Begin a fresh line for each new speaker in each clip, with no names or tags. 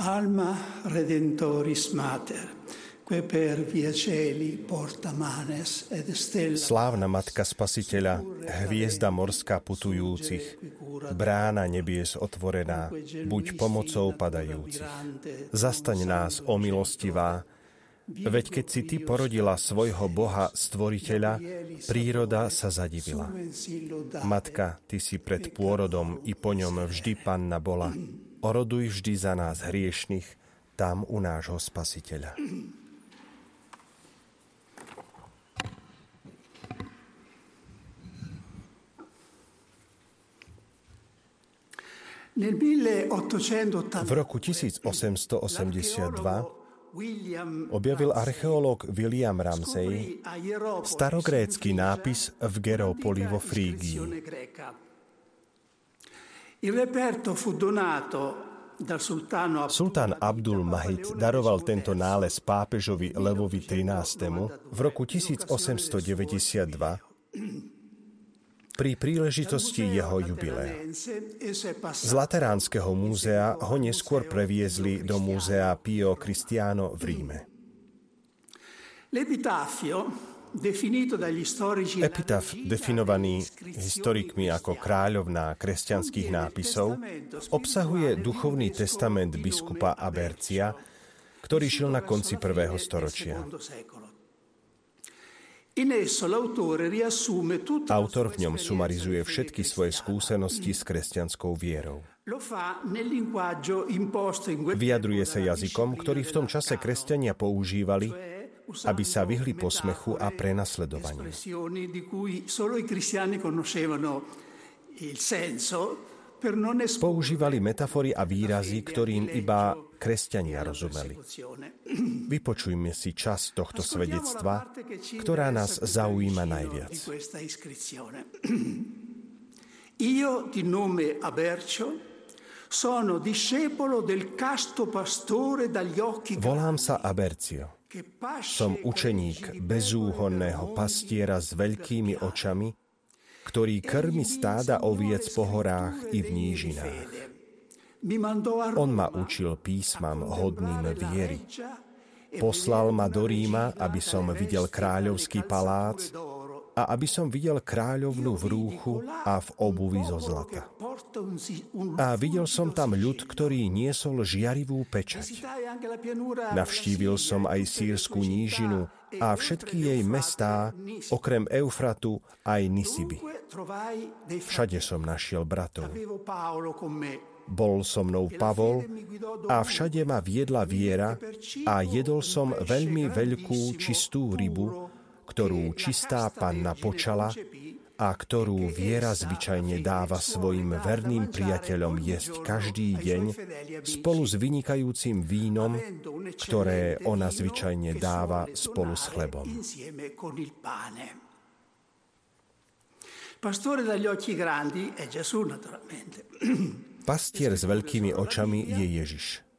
Alma Redentoris Mater, que per via cieli porta manes ed stella.
Slávna Matka Spasiteľa, hviezda morská putujúcich, brána nebies otvorená, buď pomocou padajúcich. Zastaň nás, o milostivá, Veď keď si ty porodila svojho Boha, stvoriteľa, príroda sa zadivila. Matka, ty si pred pôrodom i po ňom vždy panna bola. Oroduj vždy za nás hriešných, tam u nášho spasiteľa. V roku 1882 objavil archeológ William Ramsey starogrécky nápis v Geropoli vo Frígii. Sultán Abdul Mahid daroval tento nález pápežovi Levovi XIII. v roku 1892 pri príležitosti jeho jubilea. Z Lateránskeho múzea ho neskôr previezli do múzea Pio Cristiano v Ríme. Epitaf, definovaný historikmi ako kráľovná kresťanských nápisov, obsahuje duchovný testament biskupa Abercia, ktorý žil na konci prvého storočia. Autor v ňom sumarizuje všetky svoje skúsenosti s kresťanskou vierou. Vyjadruje sa jazykom, ktorý v tom čase kresťania používali, aby sa vyhli posmechu a prenasledovaniu. Používali metafory a výrazy, ktorým iba kresťania rozumeli. Vypočujme si čas tohto svedectva, ktorá nás zaujíma najviac. Io di nome Abercio sono discepolo del casto pastore dagli occhi Volám sa Abercio. Som učeník bezúhonného pastiera s veľkými očami, ktorý krmi stáda oviec po horách i v nížinách. On ma učil písmam hodným viery. Poslal ma do Ríma, aby som videl kráľovský palác a aby som videl kráľovnú v rúchu a v obuvi zo zlata. A videl som tam ľud, ktorý niesol žiarivú pečať. Navštívil som aj sírskú nížinu a všetky jej mestá, okrem Eufratu aj Nisiby. Všade som našiel bratov. Bol so mnou Pavol a všade ma viedla viera a jedol som veľmi veľkú čistú rybu, ktorú čistá panna počala a ktorú viera zvyčajne dáva svojim verným priateľom jesť každý deň spolu s vynikajúcim vínom, ktoré ona zvyčajne dáva spolu s chlebom. Pastore dagli occhi grandi è Gesù naturalmente. Pastier s veľkými očami je Ježiš.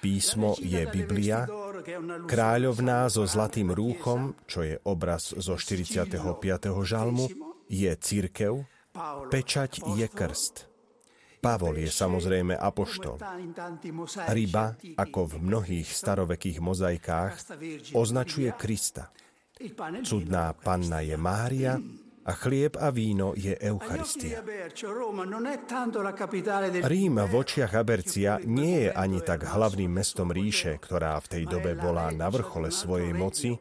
Písmo je Biblia, kráľovná so zlatým rúchom, čo je obraz zo 45. žalmu, je církev, pečať je krst. Pavol je samozrejme apoštol. Ryba, ako v mnohých starovekých mozaikách, označuje Krista. Cudná panna je Mária, a chlieb a víno je Eucharistia. Rím v očiach Abercia nie je ani tak hlavným mestom ríše, ktorá v tej dobe bola na vrchole svojej moci,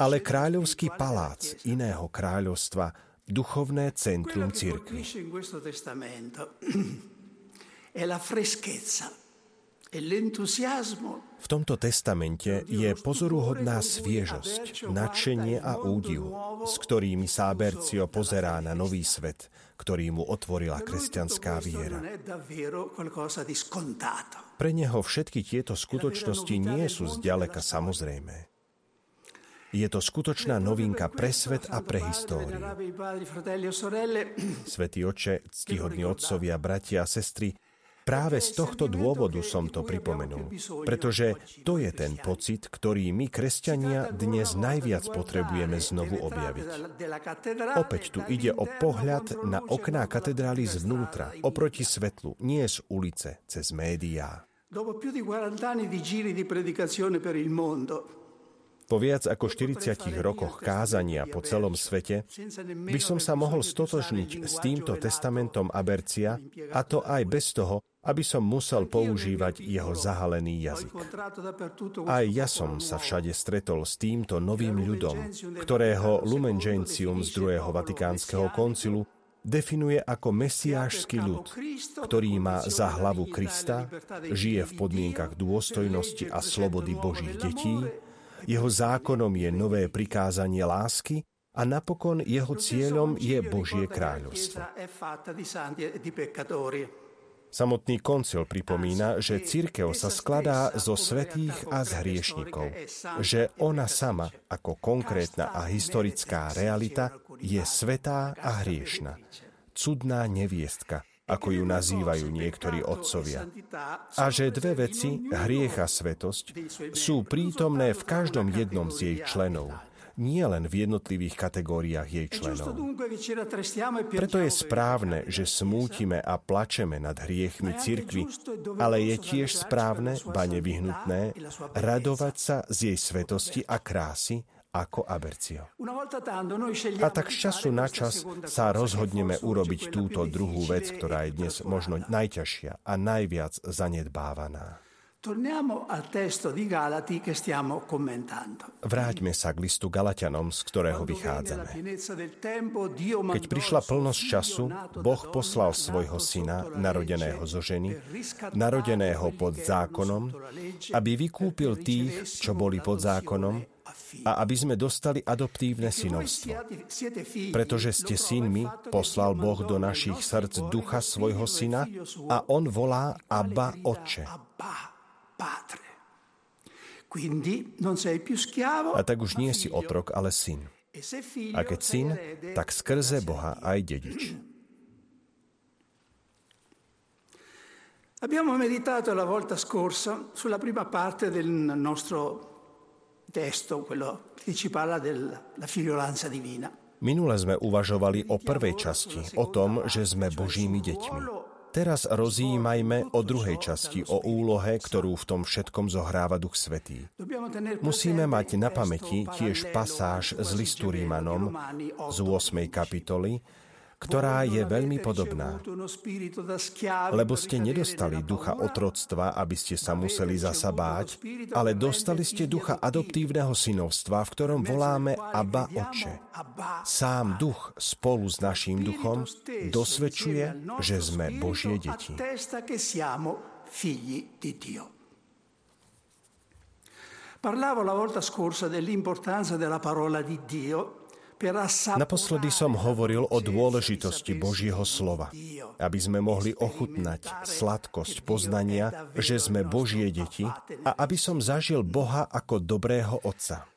ale kráľovský palác iného kráľovstva, duchovné centrum cirkvi. V tomto testamente je pozoruhodná sviežosť, nadšenie a údiv, s ktorými sa Abercio pozerá na nový svet, ktorý mu otvorila kresťanská viera. Pre neho všetky tieto skutočnosti nie sú zďaleka samozrejmé. Je to skutočná novinka pre svet a pre históriu. Svetý oče, ctihodní otcovia, bratia a sestry, Práve z tohto dôvodu som to pripomenul, pretože to je ten pocit, ktorý my, kresťania, dnes najviac potrebujeme znovu objaviť. Opäť tu ide o pohľad na okná katedrály zvnútra, oproti svetlu, nie z ulice, cez médiá.
Dopo più di 40 anni di giri di predicazione per il mondo,
po viac ako 40 rokoch kázania po celom svete by som sa mohol stotožniť s týmto testamentom Abercia, a to aj bez toho, aby som musel používať jeho zahalený jazyk. Aj ja som sa všade stretol s týmto novým ľudom, ktorého Lumen Gentium z druhého Vatikánskeho koncilu definuje ako mesiášsky ľud, ktorý má za hlavu Krista, žije v podmienkach dôstojnosti a slobody Božích detí, jeho zákonom je nové prikázanie lásky a napokon jeho cieľom je Božie kráľovstvo. Samotný koncil pripomína, že církev sa skladá zo svetých a z hriešnikov, že ona sama, ako konkrétna a historická realita, je svetá a hriešna. Cudná neviestka, ako ju nazývajú niektorí otcovia. A že dve veci, hriech a svetosť, sú prítomné v každom jednom z jej členov, nie len v jednotlivých kategóriách jej členov. Preto je správne, že smútime a plačeme nad hriechmi cirkvy, ale je tiež správne, ba nevyhnutné, radovať sa z jej svetosti a krásy, ako Abercio. A tak z času na čas sa rozhodneme urobiť túto druhú vec, ktorá je dnes možno najťažšia a najviac zanedbávaná. Vráťme sa k listu Galatianom, z ktorého vychádzame. Keď prišla plnosť času, Boh poslal svojho syna, narodeného zo ženy, narodeného pod zákonom, aby vykúpil tých, čo boli pod zákonom, a aby sme dostali adoptívne synovstvo. Pretože ste synmi, poslal Boh do našich srdc ducha svojho syna a on volá Abba Otče. A tak už nie si otrok, ale syn. A keď syn, tak skrze Boha aj dedič.
Abbiamo meditato la volta scorsa sulla prima parte del nostro testo, quello che ci parla della figliolanza divina.
Minule sme uvažovali o prvej časti, o tom, že sme Božími deťmi. Teraz rozjímajme o druhej časti, o úlohe, ktorú v tom všetkom zohráva Duch Svetý. Musíme mať na pamäti tiež pasáž z listu Rímanom z 8. kapitoly, ktorá je veľmi podobná. Lebo ste nedostali ducha otroctva, aby ste sa museli zasa báť, ale dostali ste ducha adoptívneho synovstva, v ktorom voláme Abba Oče. Sám duch spolu s naším duchom dosvedčuje, že sme Božie deti.
Parlavo la volta scorsa dell'importanza della parola di Dio
Naposledy som hovoril o dôležitosti Božieho slova, aby sme mohli ochutnať sladkosť poznania, že sme Božie deti a aby som zažil Boha ako dobrého Otca.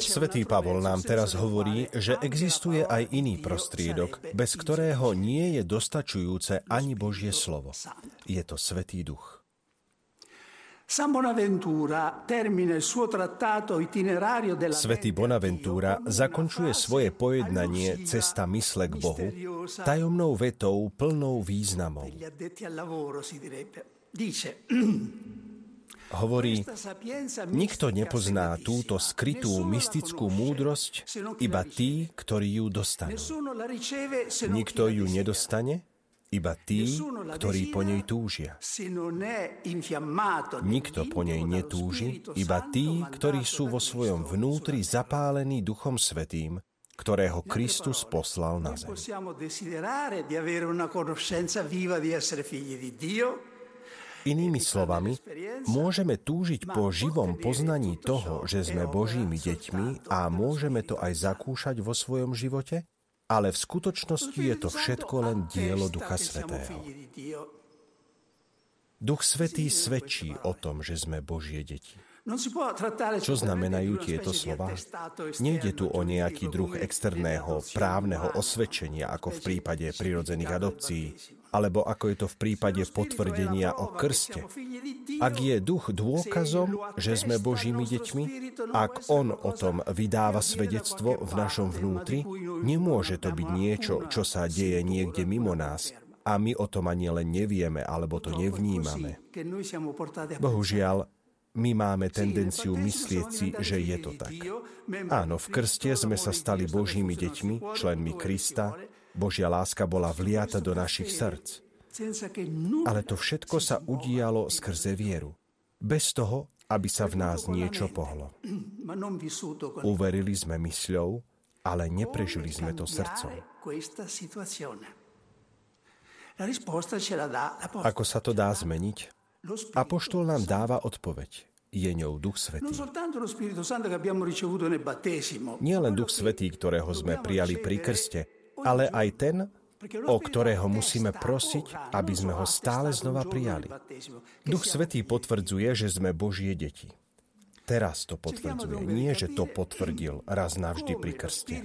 Svetý Pavol nám teraz hovorí, že existuje aj iný prostriedok, bez ktorého nie je dostačujúce ani Božie slovo. Je to Svetý Duch. Svetý Bonaventura zakončuje svoje pojednanie Cesta mysle k Bohu tajomnou vetou plnou významov. Hovorí, nikto nepozná túto skrytú mystickú múdrosť, iba tí, ktorí ju dostanú. Nikto ju nedostane, iba tí, ktorí po nej túžia. Nikto po nej netúži, iba tí, ktorí sú vo svojom vnútri zapálení Duchom Svetým, ktorého Kristus poslal na zem. Inými slovami, môžeme túžiť po živom poznaní toho, že sme Božími deťmi a môžeme to aj zakúšať vo svojom živote? Ale v skutočnosti je to všetko len dielo Ducha Svetého. Duch Svetý svedčí o tom, že sme Božie deti. Čo znamenajú tieto slova? Nejde tu o nejaký druh externého právneho osvedčenia, ako v prípade prirodzených adopcií, alebo ako je to v prípade potvrdenia o krste. Ak je duch dôkazom, že sme Božími deťmi, ak on o tom vydáva svedectvo v našom vnútri, nemôže to byť niečo, čo sa deje niekde mimo nás, a my o tom ani len nevieme alebo to nevnímame. Bohužiaľ, my máme tendenciu myslieť si, že je to tak. Áno, v krste sme sa stali Božími deťmi, členmi Krista, Božia láska bola vliata do našich srdc. Ale to všetko sa udialo skrze vieru. Bez toho, aby sa v nás niečo pohlo. Uverili sme mysľou, ale neprežili sme to srdcom. Ako sa to dá zmeniť? Apoštol nám dáva odpoveď. Je ňou Duch Svetý. Nie len Duch Svetý, ktorého sme prijali pri krste, ale aj ten, o ktorého musíme prosiť, aby sme ho stále znova prijali. Duch Svetý potvrdzuje, že sme Božie deti. Teraz to potvrdzuje, nie že to potvrdil raz navždy pri krste.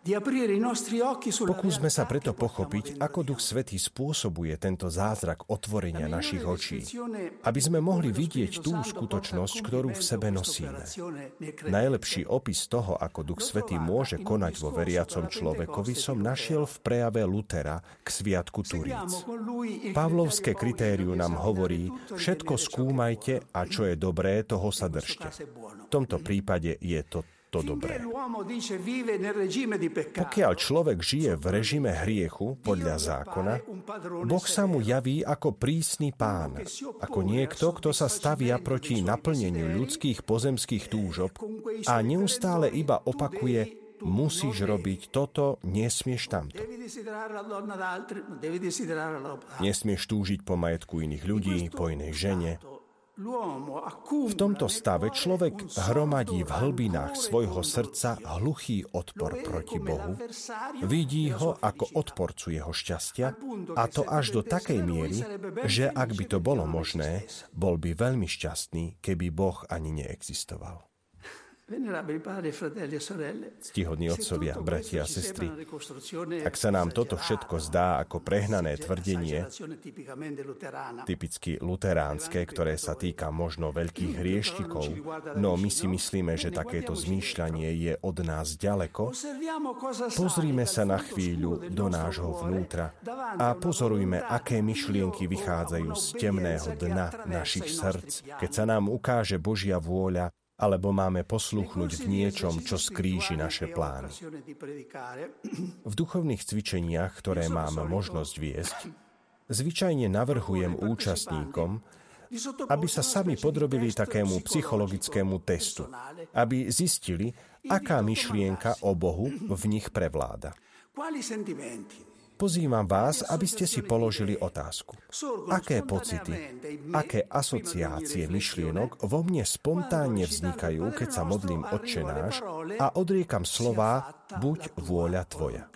Pokúsme sa preto pochopiť, ako Duch Svetý spôsobuje tento zázrak otvorenia našich očí, aby sme mohli vidieť tú skutočnosť, ktorú v sebe nosíme. Najlepší opis toho, ako Duch Svetý môže konať vo veriacom človekovi, som našiel v prejave Lutera k Sviatku Turíc. Pavlovské kritériu nám hovorí, všetko skúmajte a čo je dobré, toho sa držte. V tomto prípade je to to dobré. Pokiaľ človek žije v režime hriechu podľa zákona, Boh sa mu javí ako prísny pán, ako niekto, kto sa stavia proti naplneniu ľudských pozemských túžob a neustále iba opakuje musíš robiť toto, nesmieš tamto. Nesmieš túžiť po majetku iných ľudí, po inej žene, v tomto stave človek hromadí v hlbinách svojho srdca hluchý odpor proti Bohu, vidí ho ako odporcu jeho šťastia a to až do takej miery, že ak by to bolo možné, bol by veľmi šťastný, keby Boh ani neexistoval. Ctihodní otcovia, bratia a sestry, ak sa nám toto všetko zdá ako prehnané tvrdenie, typicky luteránske, ktoré sa týka možno veľkých hrieštikov, no my si myslíme, že takéto zmýšľanie je od nás ďaleko, pozrime sa na chvíľu do nášho vnútra a pozorujme, aké myšlienky vychádzajú z temného dna našich srdc, keď sa nám ukáže Božia vôľa alebo máme poslúchnuť v niečom, čo skríži naše plány. V duchovných cvičeniach, ktoré mám možnosť viesť, zvyčajne navrhujem účastníkom, aby sa sami podrobili takému psychologickému testu, aby zistili, aká myšlienka o Bohu v nich prevláda. Pozývam vás, aby ste si položili otázku. Aké pocity, aké asociácie myšlienok vo mne spontánne vznikajú, keď sa modlím odčenáš a odriekam slová buď vôľa tvoja.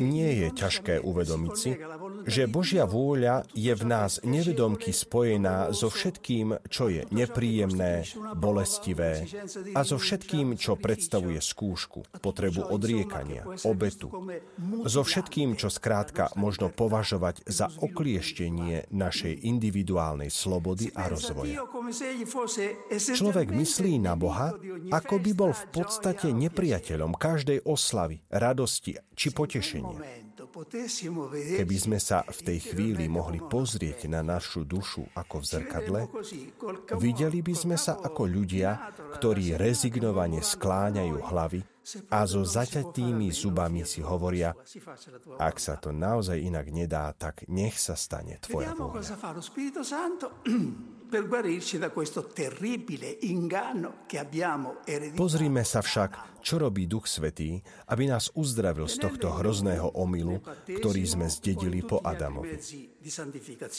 Nie je ťažké uvedomiť si, že Božia vôľa je v nás nevedomky spojená so všetkým, čo je nepríjemné, bolestivé a so všetkým, čo predstavuje skúšku, potrebu odriekania, obetu. So všetkým, čo skrátka možno považovať za oklieštenie našej individuálnej slobody a rozvoja. Človek myslí na Boha, ako by bol v podstate nepriateľom každej oslavy oslavy, radosti či potešenia. Keby sme sa v tej chvíli mohli pozrieť na našu dušu ako v zrkadle, videli by sme sa ako ľudia, ktorí rezignovane skláňajú hlavy a so zaťatými zubami si hovoria, ak sa to naozaj inak nedá, tak nech sa stane Tvoja vôľa. Pozrime sa však, čo robí Duch Svetý, aby nás uzdravil z tohto hrozného omylu, ktorý sme zdedili po Adamovi.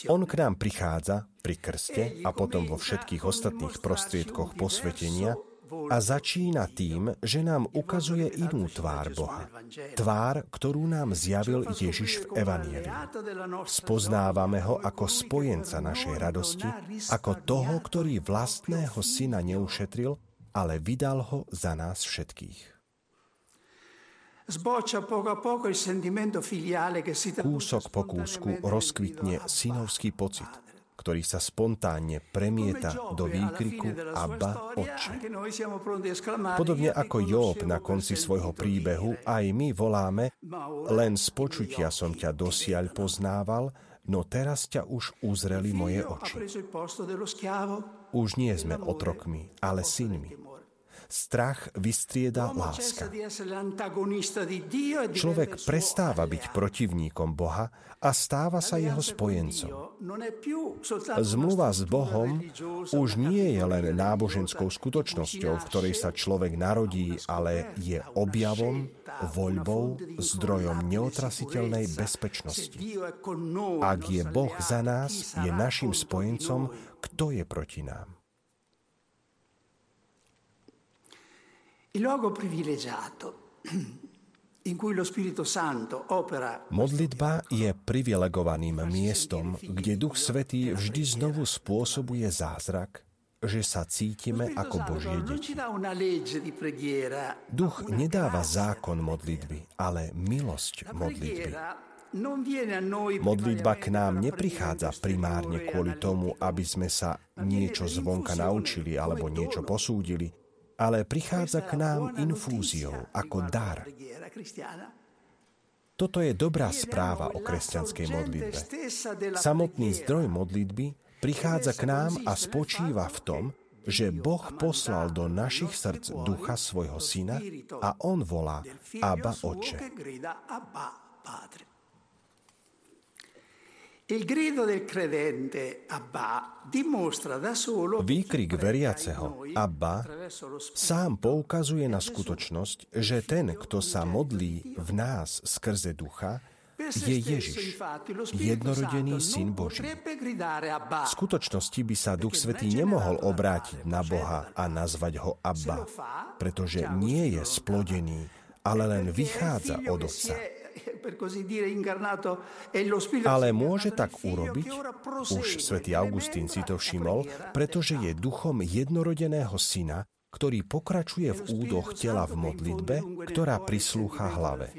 On k nám prichádza pri krste a potom vo všetkých ostatných prostriedkoch posvetenia, a začína tým, že nám ukazuje inú tvár Boha. Tvár, ktorú nám zjavil Ježiš v Evanieliu. Spoznávame ho ako spojenca našej radosti, ako toho, ktorý vlastného syna neušetril, ale vydal ho za nás všetkých. Kúsok po kúsku rozkvitne synovský pocit. Ktorý sa spontánne premieta do výkriku Abba, Oče. Podobne ako Job na konci svojho príbehu, aj my voláme, len z počutia som ťa dosiaľ poznával, no teraz ťa už uzreli moje oči. Už nie sme otrokmi, ale synmi. Strach vystrieda láska. Človek prestáva byť protivníkom Boha a stáva sa jeho spojencom. Zmluva s Bohom už nie je len náboženskou skutočnosťou, v ktorej sa človek narodí, ale je objavom, voľbou, zdrojom neotrasiteľnej bezpečnosti. Ak je Boh za nás, je našim spojencom, kto je proti nám? Il luogo privilegiato in cui lo Spirito Santo opera Modlitba je privilegovaným miestom, kde Duch Svetý vždy znovu spôsobuje zázrak, že sa cítime ako Božie deti. Duch nedáva zákon modlitby, ale milosť modlitby. Modlitba k nám neprichádza primárne kvôli tomu, aby sme sa niečo zvonka naučili alebo niečo posúdili, ale prichádza k nám infúziou ako dar. Toto je dobrá správa o kresťanskej modlitbe. Samotný zdroj modlitby prichádza k nám a spočíva v tom, že Boh poslal do našich srdc ducha svojho syna a on volá Abba Oče. Výkrik veriaceho Abba sám poukazuje na skutočnosť, že ten, kto sa modlí v nás skrze ducha, je Ježiš, jednorodený syn Boží. V skutočnosti by sa Duch Svetý nemohol obrátiť na Boha a nazvať ho Abba, pretože nie je splodený, ale len vychádza od Otca. Ale môže tak urobiť, už svätý Augustín si to všimol, pretože je duchom jednorodeného syna, ktorý pokračuje v údoch tela v modlitbe, ktorá prislúcha hlave.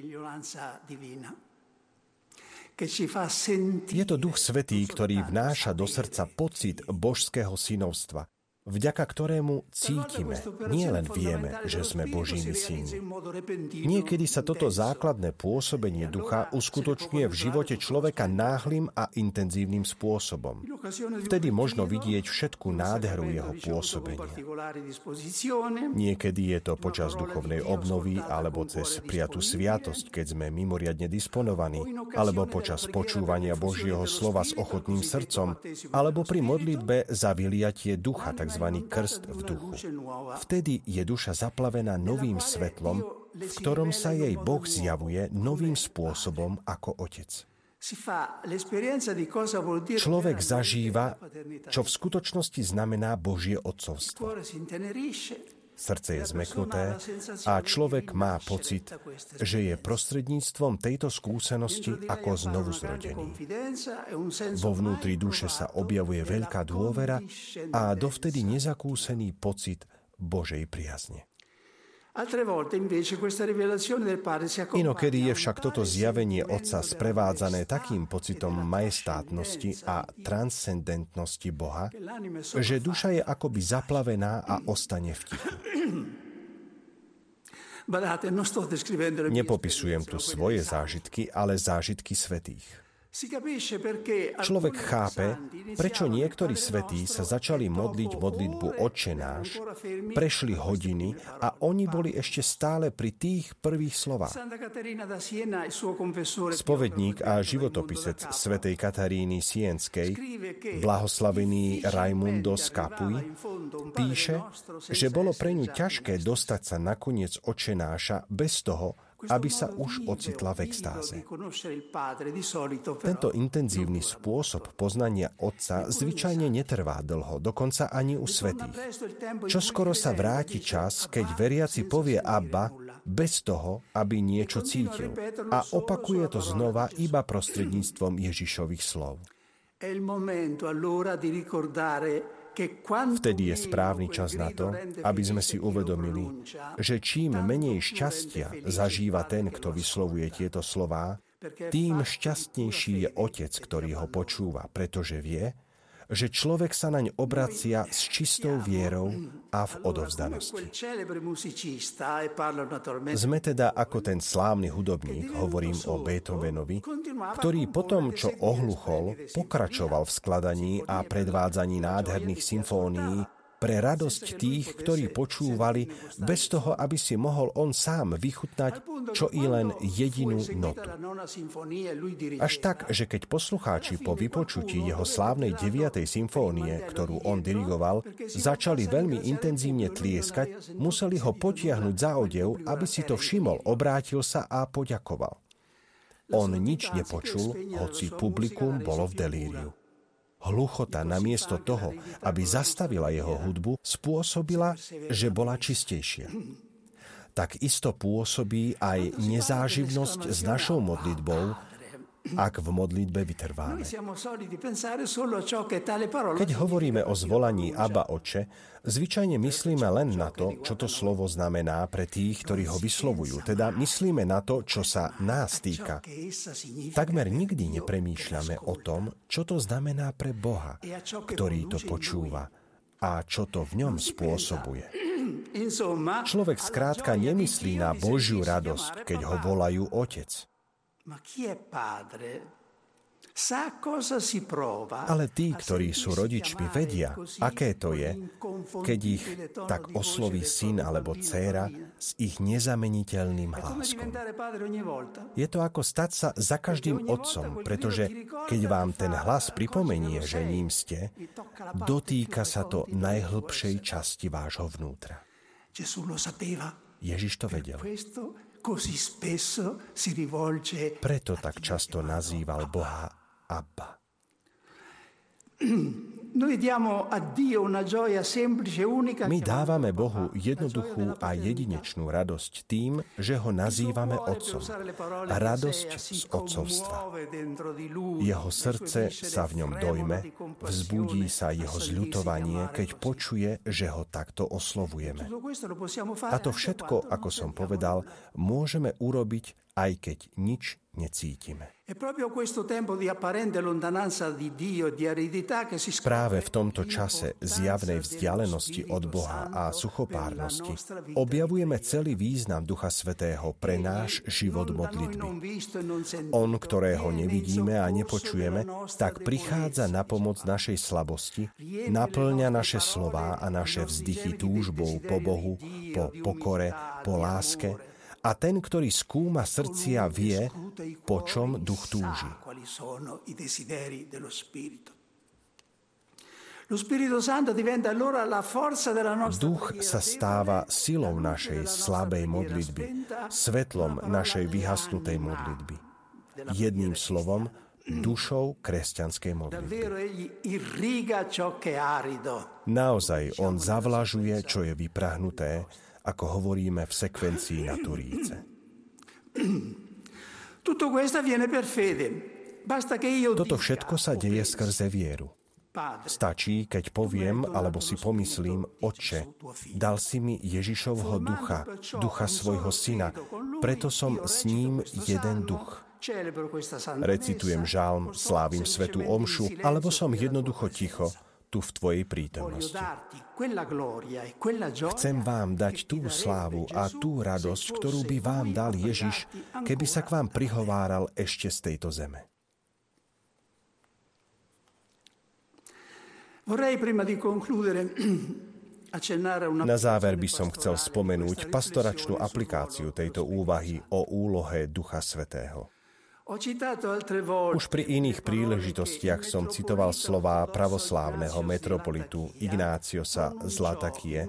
Je to Duch Svetý, ktorý vnáša do srdca pocit božského synovstva, vďaka ktorému cítime, nie len vieme, že sme Božími synmi. Niekedy sa toto základné pôsobenie ducha uskutočňuje v živote človeka náhlým a intenzívnym spôsobom. Vtedy možno vidieť všetku nádheru jeho pôsobenia. Niekedy je to počas duchovnej obnovy alebo cez prijatú sviatosť, keď sme mimoriadne disponovaní, alebo počas počúvania Božieho slova s ochotným srdcom, alebo pri modlitbe za vyliatie ducha, tzv tzv. krst v duchu. Vtedy je duša zaplavená novým svetlom, v ktorom sa jej Boh zjavuje novým spôsobom ako Otec. Človek zažíva, čo v skutočnosti znamená Božie otcovstvo. Srdce je zmeknuté a človek má pocit, že je prostredníctvom tejto skúsenosti ako znovu zrodený. Vo vnútri duše sa objavuje veľká dôvera a dovtedy nezakúsený pocit Božej priazne. Inokedy je však toto zjavenie Otca sprevádzané takým pocitom majestátnosti a transcendentnosti Boha, že duša je akoby zaplavená a ostane v tichu. Nepopisujem tu svoje zážitky, ale zážitky svetých. Človek chápe, prečo niektorí svetí sa začali modliť modlitbu Otče náš, prešli hodiny a oni boli ešte stále pri tých prvých slovách. Spovedník a životopisec svätej Kataríny Sienskej, blahoslavený Raimundo Skapuj, píše, že bolo pre ňu ťažké dostať sa nakoniec očenáša bez toho, aby sa už ocitla v extáze. Tento intenzívny spôsob poznania Otca zvyčajne netrvá dlho, dokonca ani u svetých. Čo skoro sa vráti čas, keď veriaci povie Abba bez toho, aby niečo cítil a opakuje to znova iba prostredníctvom Ježišových slov. È il momento allora di ricordare Vtedy je správny čas na to, aby sme si uvedomili, že čím menej šťastia zažíva ten, kto vyslovuje tieto slová, tým šťastnejší je otec, ktorý ho počúva, pretože vie, že človek sa naň obracia s čistou vierou a v odovzdanosti. Sme teda ako ten slávny hudobník, hovorím o Beethovenovi, ktorý potom, čo ohluchol, pokračoval v skladaní a predvádzaní nádherných symfónií pre radosť tých, ktorí počúvali, bez toho, aby si mohol on sám vychutnať čo i len jedinú notu. Až tak, že keď poslucháči po vypočutí jeho slávnej 9. symfónie, ktorú on dirigoval, začali veľmi intenzívne tlieskať, museli ho potiahnuť za odev, aby si to všimol, obrátil sa a poďakoval. On nič nepočul, hoci publikum bolo v delíriu. Hluchota namiesto toho, aby zastavila jeho hudbu, spôsobila, že bola čistejšia. Tak isto pôsobí aj nezáživnosť s našou modlitbou, ak v modlitbe vytrváme. Keď hovoríme o zvolaní Abba Oče, zvyčajne myslíme len na to, čo to slovo znamená pre tých, ktorí ho vyslovujú. Teda myslíme na to, čo sa nás týka. Takmer nikdy nepremýšľame o tom, čo to znamená pre Boha, ktorý to počúva a čo to v ňom spôsobuje. Človek skrátka nemyslí na Božiu radosť, keď ho volajú Otec. Ale tí, ktorí sú rodičmi, vedia, aké to je, keď ich tak osloví syn alebo dcéra s ich nezameniteľným hláskom. Je to ako stať sa za každým otcom, pretože keď vám ten hlas pripomenie, že ním ste, dotýka sa to najhlbšej časti vášho vnútra. Ježiš to vedel. Preto tak často nazýval Boha Abba. My dávame Bohu jednoduchú a jedinečnú radosť tým, že ho nazývame Otcom. Radosť z Otcovstva. Jeho srdce sa v ňom dojme, vzbudí sa jeho zľutovanie, keď počuje, že ho takto oslovujeme. A to všetko, ako som povedal, môžeme urobiť, aj keď nič necítime. Práve v tomto čase zjavnej vzdialenosti od Boha a suchopárnosti objavujeme celý význam Ducha Svetého pre náš život modlitby. On, ktorého nevidíme a nepočujeme, tak prichádza na pomoc našej slabosti, naplňa naše slová a naše vzdychy túžbou po Bohu, po pokore, po láske, a ten, ktorý skúma srdcia, vie, po čom duch túži. Duch sa stáva silou našej slabej modlitby, svetlom našej vyhasnutej modlitby. Jedným slovom, dušou kresťanskej modlitby. Naozaj on zavlažuje, čo je vyprahnuté, ako hovoríme v sekvencii na Turíce. Toto všetko sa deje skrze vieru. Stačí, keď poviem alebo si pomyslím, Otče, dal si mi Ježišovho ducha, ducha svojho syna, preto som s ním jeden duch. Recitujem žálm, slávim svetú omšu, alebo som jednoducho ticho, tu v Tvojej prítomnosti. E Chcem vám dať tú slávu a tú radosť, ktorú by vám dal Ježiš, keby sa k vám prihováral ešte z tejto zeme. Na záver by som chcel spomenúť pastoračnú aplikáciu tejto úvahy o úlohe Ducha Svetého. Už pri iných príležitostiach som citoval slová pravoslávneho metropolitu Ignáciosa z Latakie,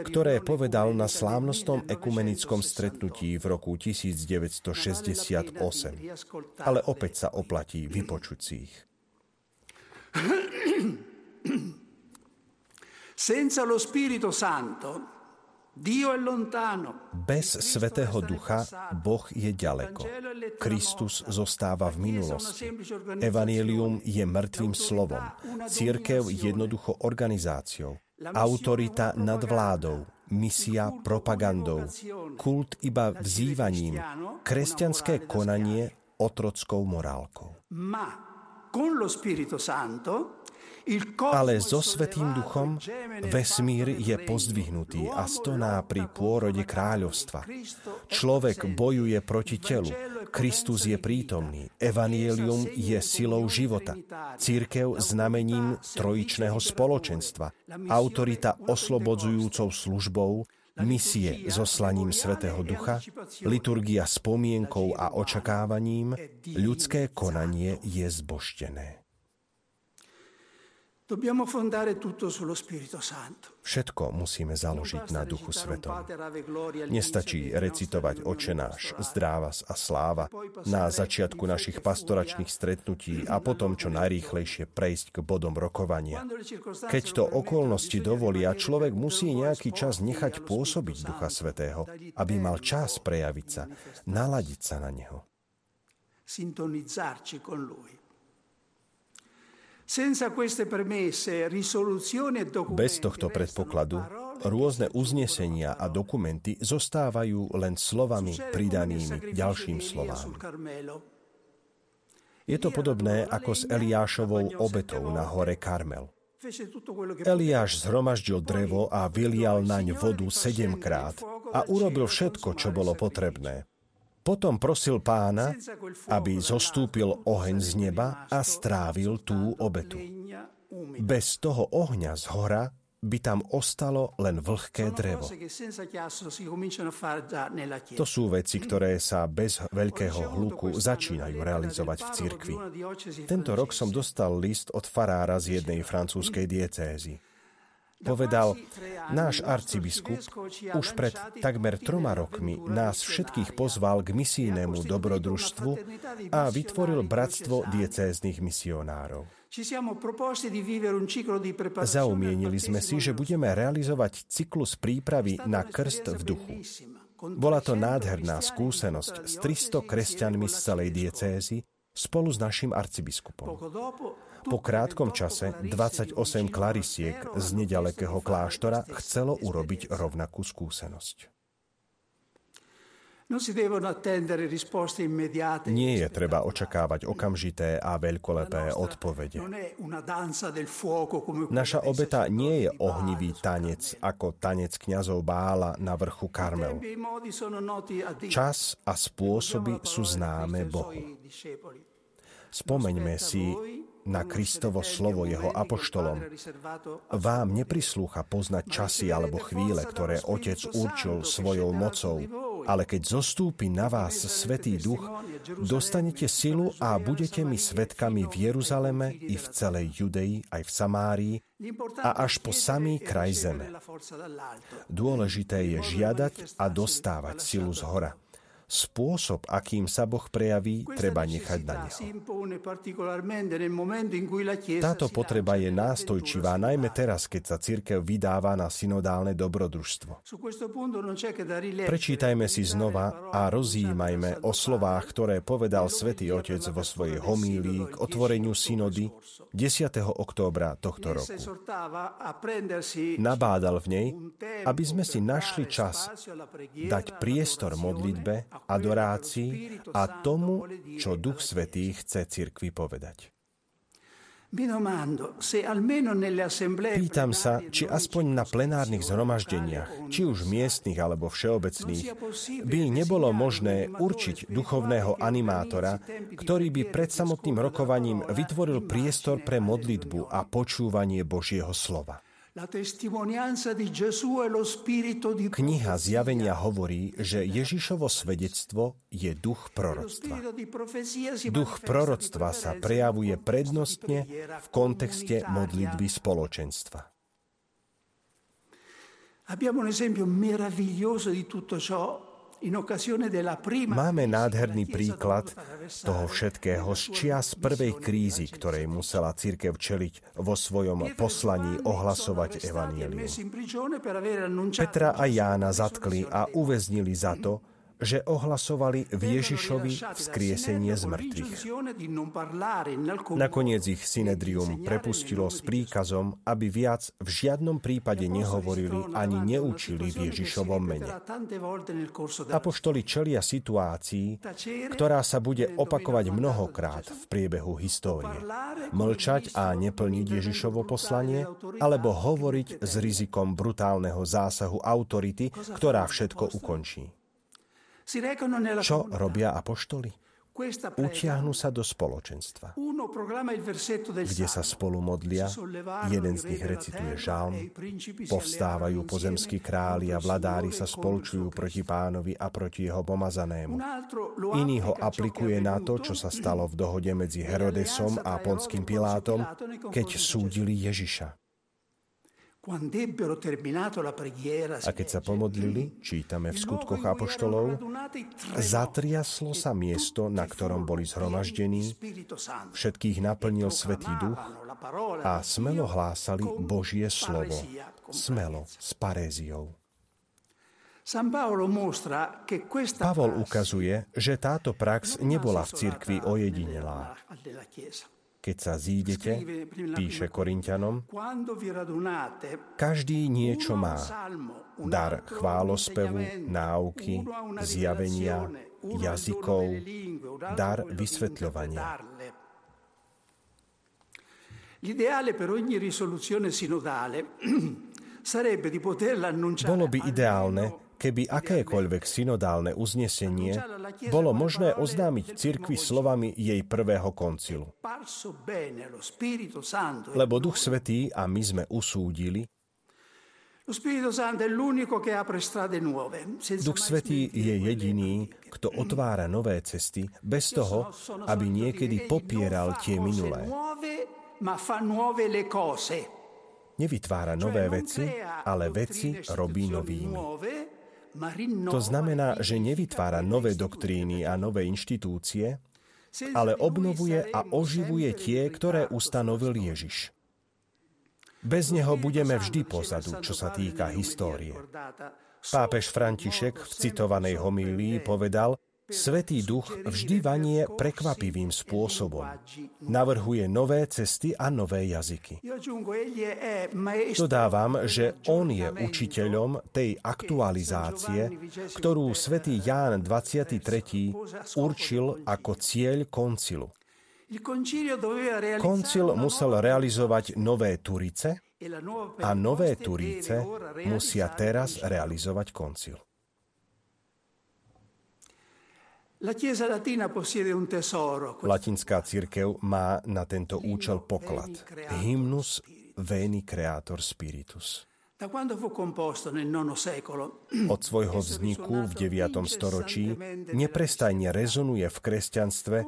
ktoré povedal na slávnostnom ekumenickom stretnutí v roku 1968. Ale opäť sa oplatí ich. Senza lo Spirito Santo bez Svetého Ducha Boh je ďaleko. Kristus zostáva v minulosti. Evangelium je mŕtvým slovom. Církev jednoducho organizáciou. Autorita nad vládou. Misia propagandou. Kult iba vzývaním. Kresťanské konanie otrockou morálkou. Ma con lo Spirito Santo ale so Svetým duchom vesmír je pozdvihnutý a stoná pri pôrode kráľovstva. Človek bojuje proti telu, Kristus je prítomný, Evangelium je silou života, církev znamením trojičného spoločenstva, autorita oslobodzujúcou službou, misie zoslaním Svetého Ducha, liturgia spomienkou a očakávaním, ľudské konanie je zboštené. Všetko musíme založiť na Duchu Svetom. Nestačí recitovať očenáš, zdrávas a sláva na začiatku našich pastoračných stretnutí a potom čo najrýchlejšie prejsť k bodom rokovania. Keď to okolnosti dovolia, človek musí nejaký čas nechať pôsobiť Ducha Svetého, aby mal čas prejaviť sa, naladiť sa na Neho. Sintonizzarci con Lui. Bez tohto predpokladu rôzne uznesenia a dokumenty zostávajú len slovami pridanými ďalším slovám. Je to podobné ako s Eliášovou obetou na hore Karmel. Eliáš zhromaždil drevo a vylial naň vodu sedemkrát a urobil všetko, čo bolo potrebné. Potom prosil pána, aby zostúpil oheň z neba a strávil tú obetu. Bez toho ohňa z hora by tam ostalo len vlhké drevo. To sú veci, ktoré sa bez veľkého hluku začínajú realizovať v cirkvi. Tento rok som dostal list od farára z jednej francúzskej diecézy. Povedal, náš arcibiskup už pred takmer troma rokmi nás všetkých pozval k misijnému dobrodružstvu a vytvoril bratstvo diecéznych misionárov. Zaumienili sme si, že budeme realizovať cyklus prípravy na krst v duchu. Bola to nádherná skúsenosť s 300 kresťanmi z celej diecézy spolu s našim arcibiskupom. Po krátkom čase 28 klarisiek z nedalekého kláštora chcelo urobiť rovnakú skúsenosť. Nie je treba očakávať okamžité a veľkolepé odpovede. Naša obeta nie je ohnivý tanec ako tanec kňazov Bála na vrchu Karmel. Čas a spôsoby sú známe Bohu. Spomeňme si na Kristovo slovo jeho apoštolom. Vám neprislúcha poznať časy alebo chvíle, ktoré Otec určil svojou mocou, ale keď zostúpi na vás Svetý Duch, dostanete silu a budete mi svetkami v Jeruzaleme i v celej Judei, aj v Samárii a až po samý kraj zeme. Dôležité je žiadať a dostávať silu z hora. Spôsob, akým sa Boh prejaví, treba nechať na Neho. Táto potreba je nástojčivá, najmä teraz, keď sa církev vydáva na synodálne dobrodružstvo. Prečítajme si znova a rozjímajme o slovách, ktoré povedal svätý Otec vo svojej homílii k otvoreniu synody 10. októbra tohto roku. Nabádal v nej, aby sme si našli čas dať priestor modlitbe adorácii a tomu, čo Duch Svetý chce cirkvi povedať. Pýtam sa, či aspoň na plenárnych zhromaždeniach, či už miestnych alebo všeobecných, by nebolo možné určiť duchovného animátora, ktorý by pred samotným rokovaním vytvoril priestor pre modlitbu a počúvanie Božieho slova. E Kniha Zjavenia hovorí, že Ježišovo svedectvo je duch proroctva. Duch proroctva sa prejavuje prednostne v kontexte modlitby spoločenstva. Abbiamo un esempio meraviglioso di tutto ciò Máme nádherný príklad toho všetkého z čias prvej krízy, ktorej musela církev čeliť vo svojom poslaní ohlasovať evanielium. Petra a Jána zatkli a uväznili za to, že ohlasovali v Ježišovi vzkriesenie z mŕtvych. Nakoniec ich Synedrium prepustilo s príkazom, aby viac v žiadnom prípade nehovorili ani neučili v Ježišovom mene. Apoštoli čelia situácii, ktorá sa bude opakovať mnohokrát v priebehu histórie. Mlčať a neplniť Ježišovo poslanie, alebo hovoriť s rizikom brutálneho zásahu autority, ktorá všetko ukončí. Čo robia apoštoli? Utiahnu sa do spoločenstva, kde sa spolu modlia, jeden z nich recituje žalm, povstávajú pozemskí králi a vladári sa spolčujú proti pánovi a proti jeho pomazanému. Iný ho aplikuje na to, čo sa stalo v dohode medzi Herodesom a Ponským Pilátom, keď súdili Ježiša. A keď sa pomodlili, čítame v skutkoch apoštolov, zatriaslo sa miesto, na ktorom boli zhromaždení, všetkých naplnil Svetý Duch a smelo hlásali Božie slovo, smelo s paréziou. Pavol ukazuje, že táto prax nebola v cirkvi ojedinelá. Keď sa zídete, píše Korintianom, každý niečo má. Dar chválospevu, náuky, zjavenia, jazykov, dar vysvetľovania. L'ideale per ogni risoluzione sinodale sarebbe di poterla annunciare Bolo by ideálne, keby akékoľvek synodálne uznesenie bolo možné oznámiť cirkvi slovami jej prvého koncilu. Lebo Duch Svetý a my sme usúdili, Duch Svetý je jediný, kto otvára nové cesty bez toho, aby niekedy popieral tie minulé. Nevytvára nové veci, ale veci robí novými. To znamená, že nevytvára nové doktríny a nové inštitúcie, ale obnovuje a oživuje tie, ktoré ustanovil Ježiš. Bez neho budeme vždy pozadu, čo sa týka histórie. Pápež František v citovanej homílii povedal, Svetý duch vždy vanie prekvapivým spôsobom. Navrhuje nové cesty a nové jazyky. Dodávam, že on je učiteľom tej aktualizácie, ktorú svätý Ján 23. určil ako cieľ koncilu. Koncil musel realizovať nové Turice a nové Turice musia teraz realizovať koncil. Latinská církev má na tento účel poklad. Hymnus Veni Creator Spiritus. Od svojho vzniku v 9. storočí neprestajne rezonuje v kresťanstve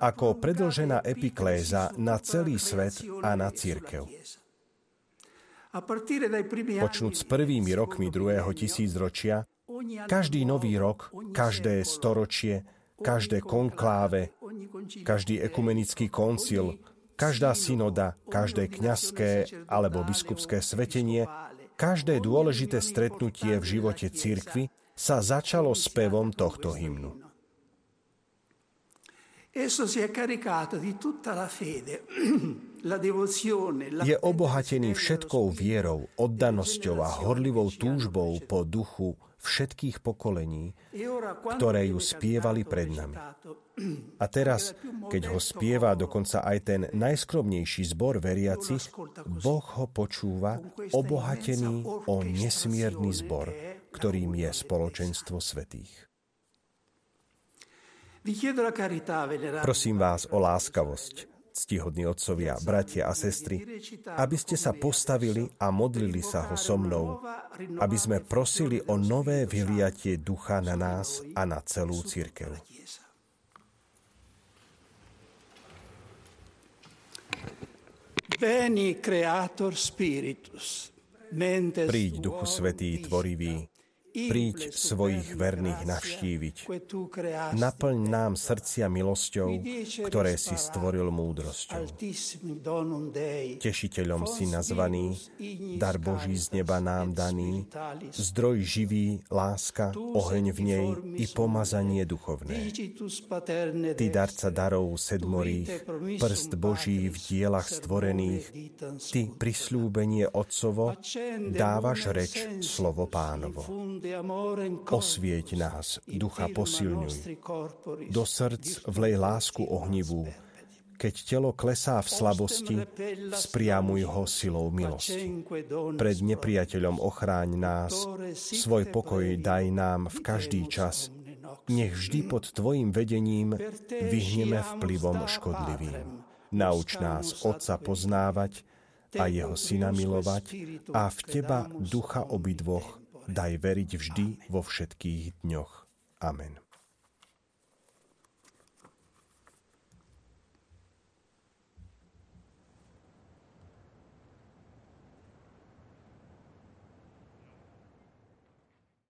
ako predlžená epikléza na celý svet a na církev. Počnúť s prvými rokmi druhého tisícročia, každý nový rok, každé storočie každé konkláve, každý ekumenický koncil, každá synoda, každé kňazské alebo biskupské svetenie, každé dôležité stretnutie v živote cirkvy sa začalo spevom tohto hymnu. Je obohatený všetkou vierou, oddanosťou a horlivou túžbou po duchu, všetkých pokolení, ktoré ju spievali pred nami. A teraz, keď ho spieva dokonca aj ten najskromnejší zbor veriacich, Boh ho počúva obohatený o nesmierny zbor, ktorým je spoločenstvo svetých. Prosím vás o láskavosť, ctihodní otcovia, bratia a sestry, aby ste sa postavili a modlili sa ho so mnou, aby sme prosili o nové vyliatie ducha na nás a na celú církev. Príď, Duchu Svetý, tvorivý, Príď svojich verných navštíviť. Naplň nám srdcia milosťou, ktoré si stvoril múdrosťou. Tešiteľom si nazvaný, dar Boží z neba nám daný, zdroj živý, láska, oheň v nej i pomazanie duchovné. Ty darca darov sedmorých, prst Boží v dielach stvorených, Ty prislúbenie Otcovo, dávaš reč slovo pánovo. Osvieť nás, ducha posilňuj. Do srdc vlej lásku ohnivú. Keď telo klesá v slabosti, spriamuj ho silou milosti. Pred nepriateľom ochráň nás, svoj pokoj daj nám v každý čas. Nech vždy pod Tvojim vedením vyhneme vplyvom škodlivým. Nauč nás Otca poznávať a Jeho Syna milovať a v Teba ducha obidvoch daj veriť vždy vo všetkých dňoch. Amen.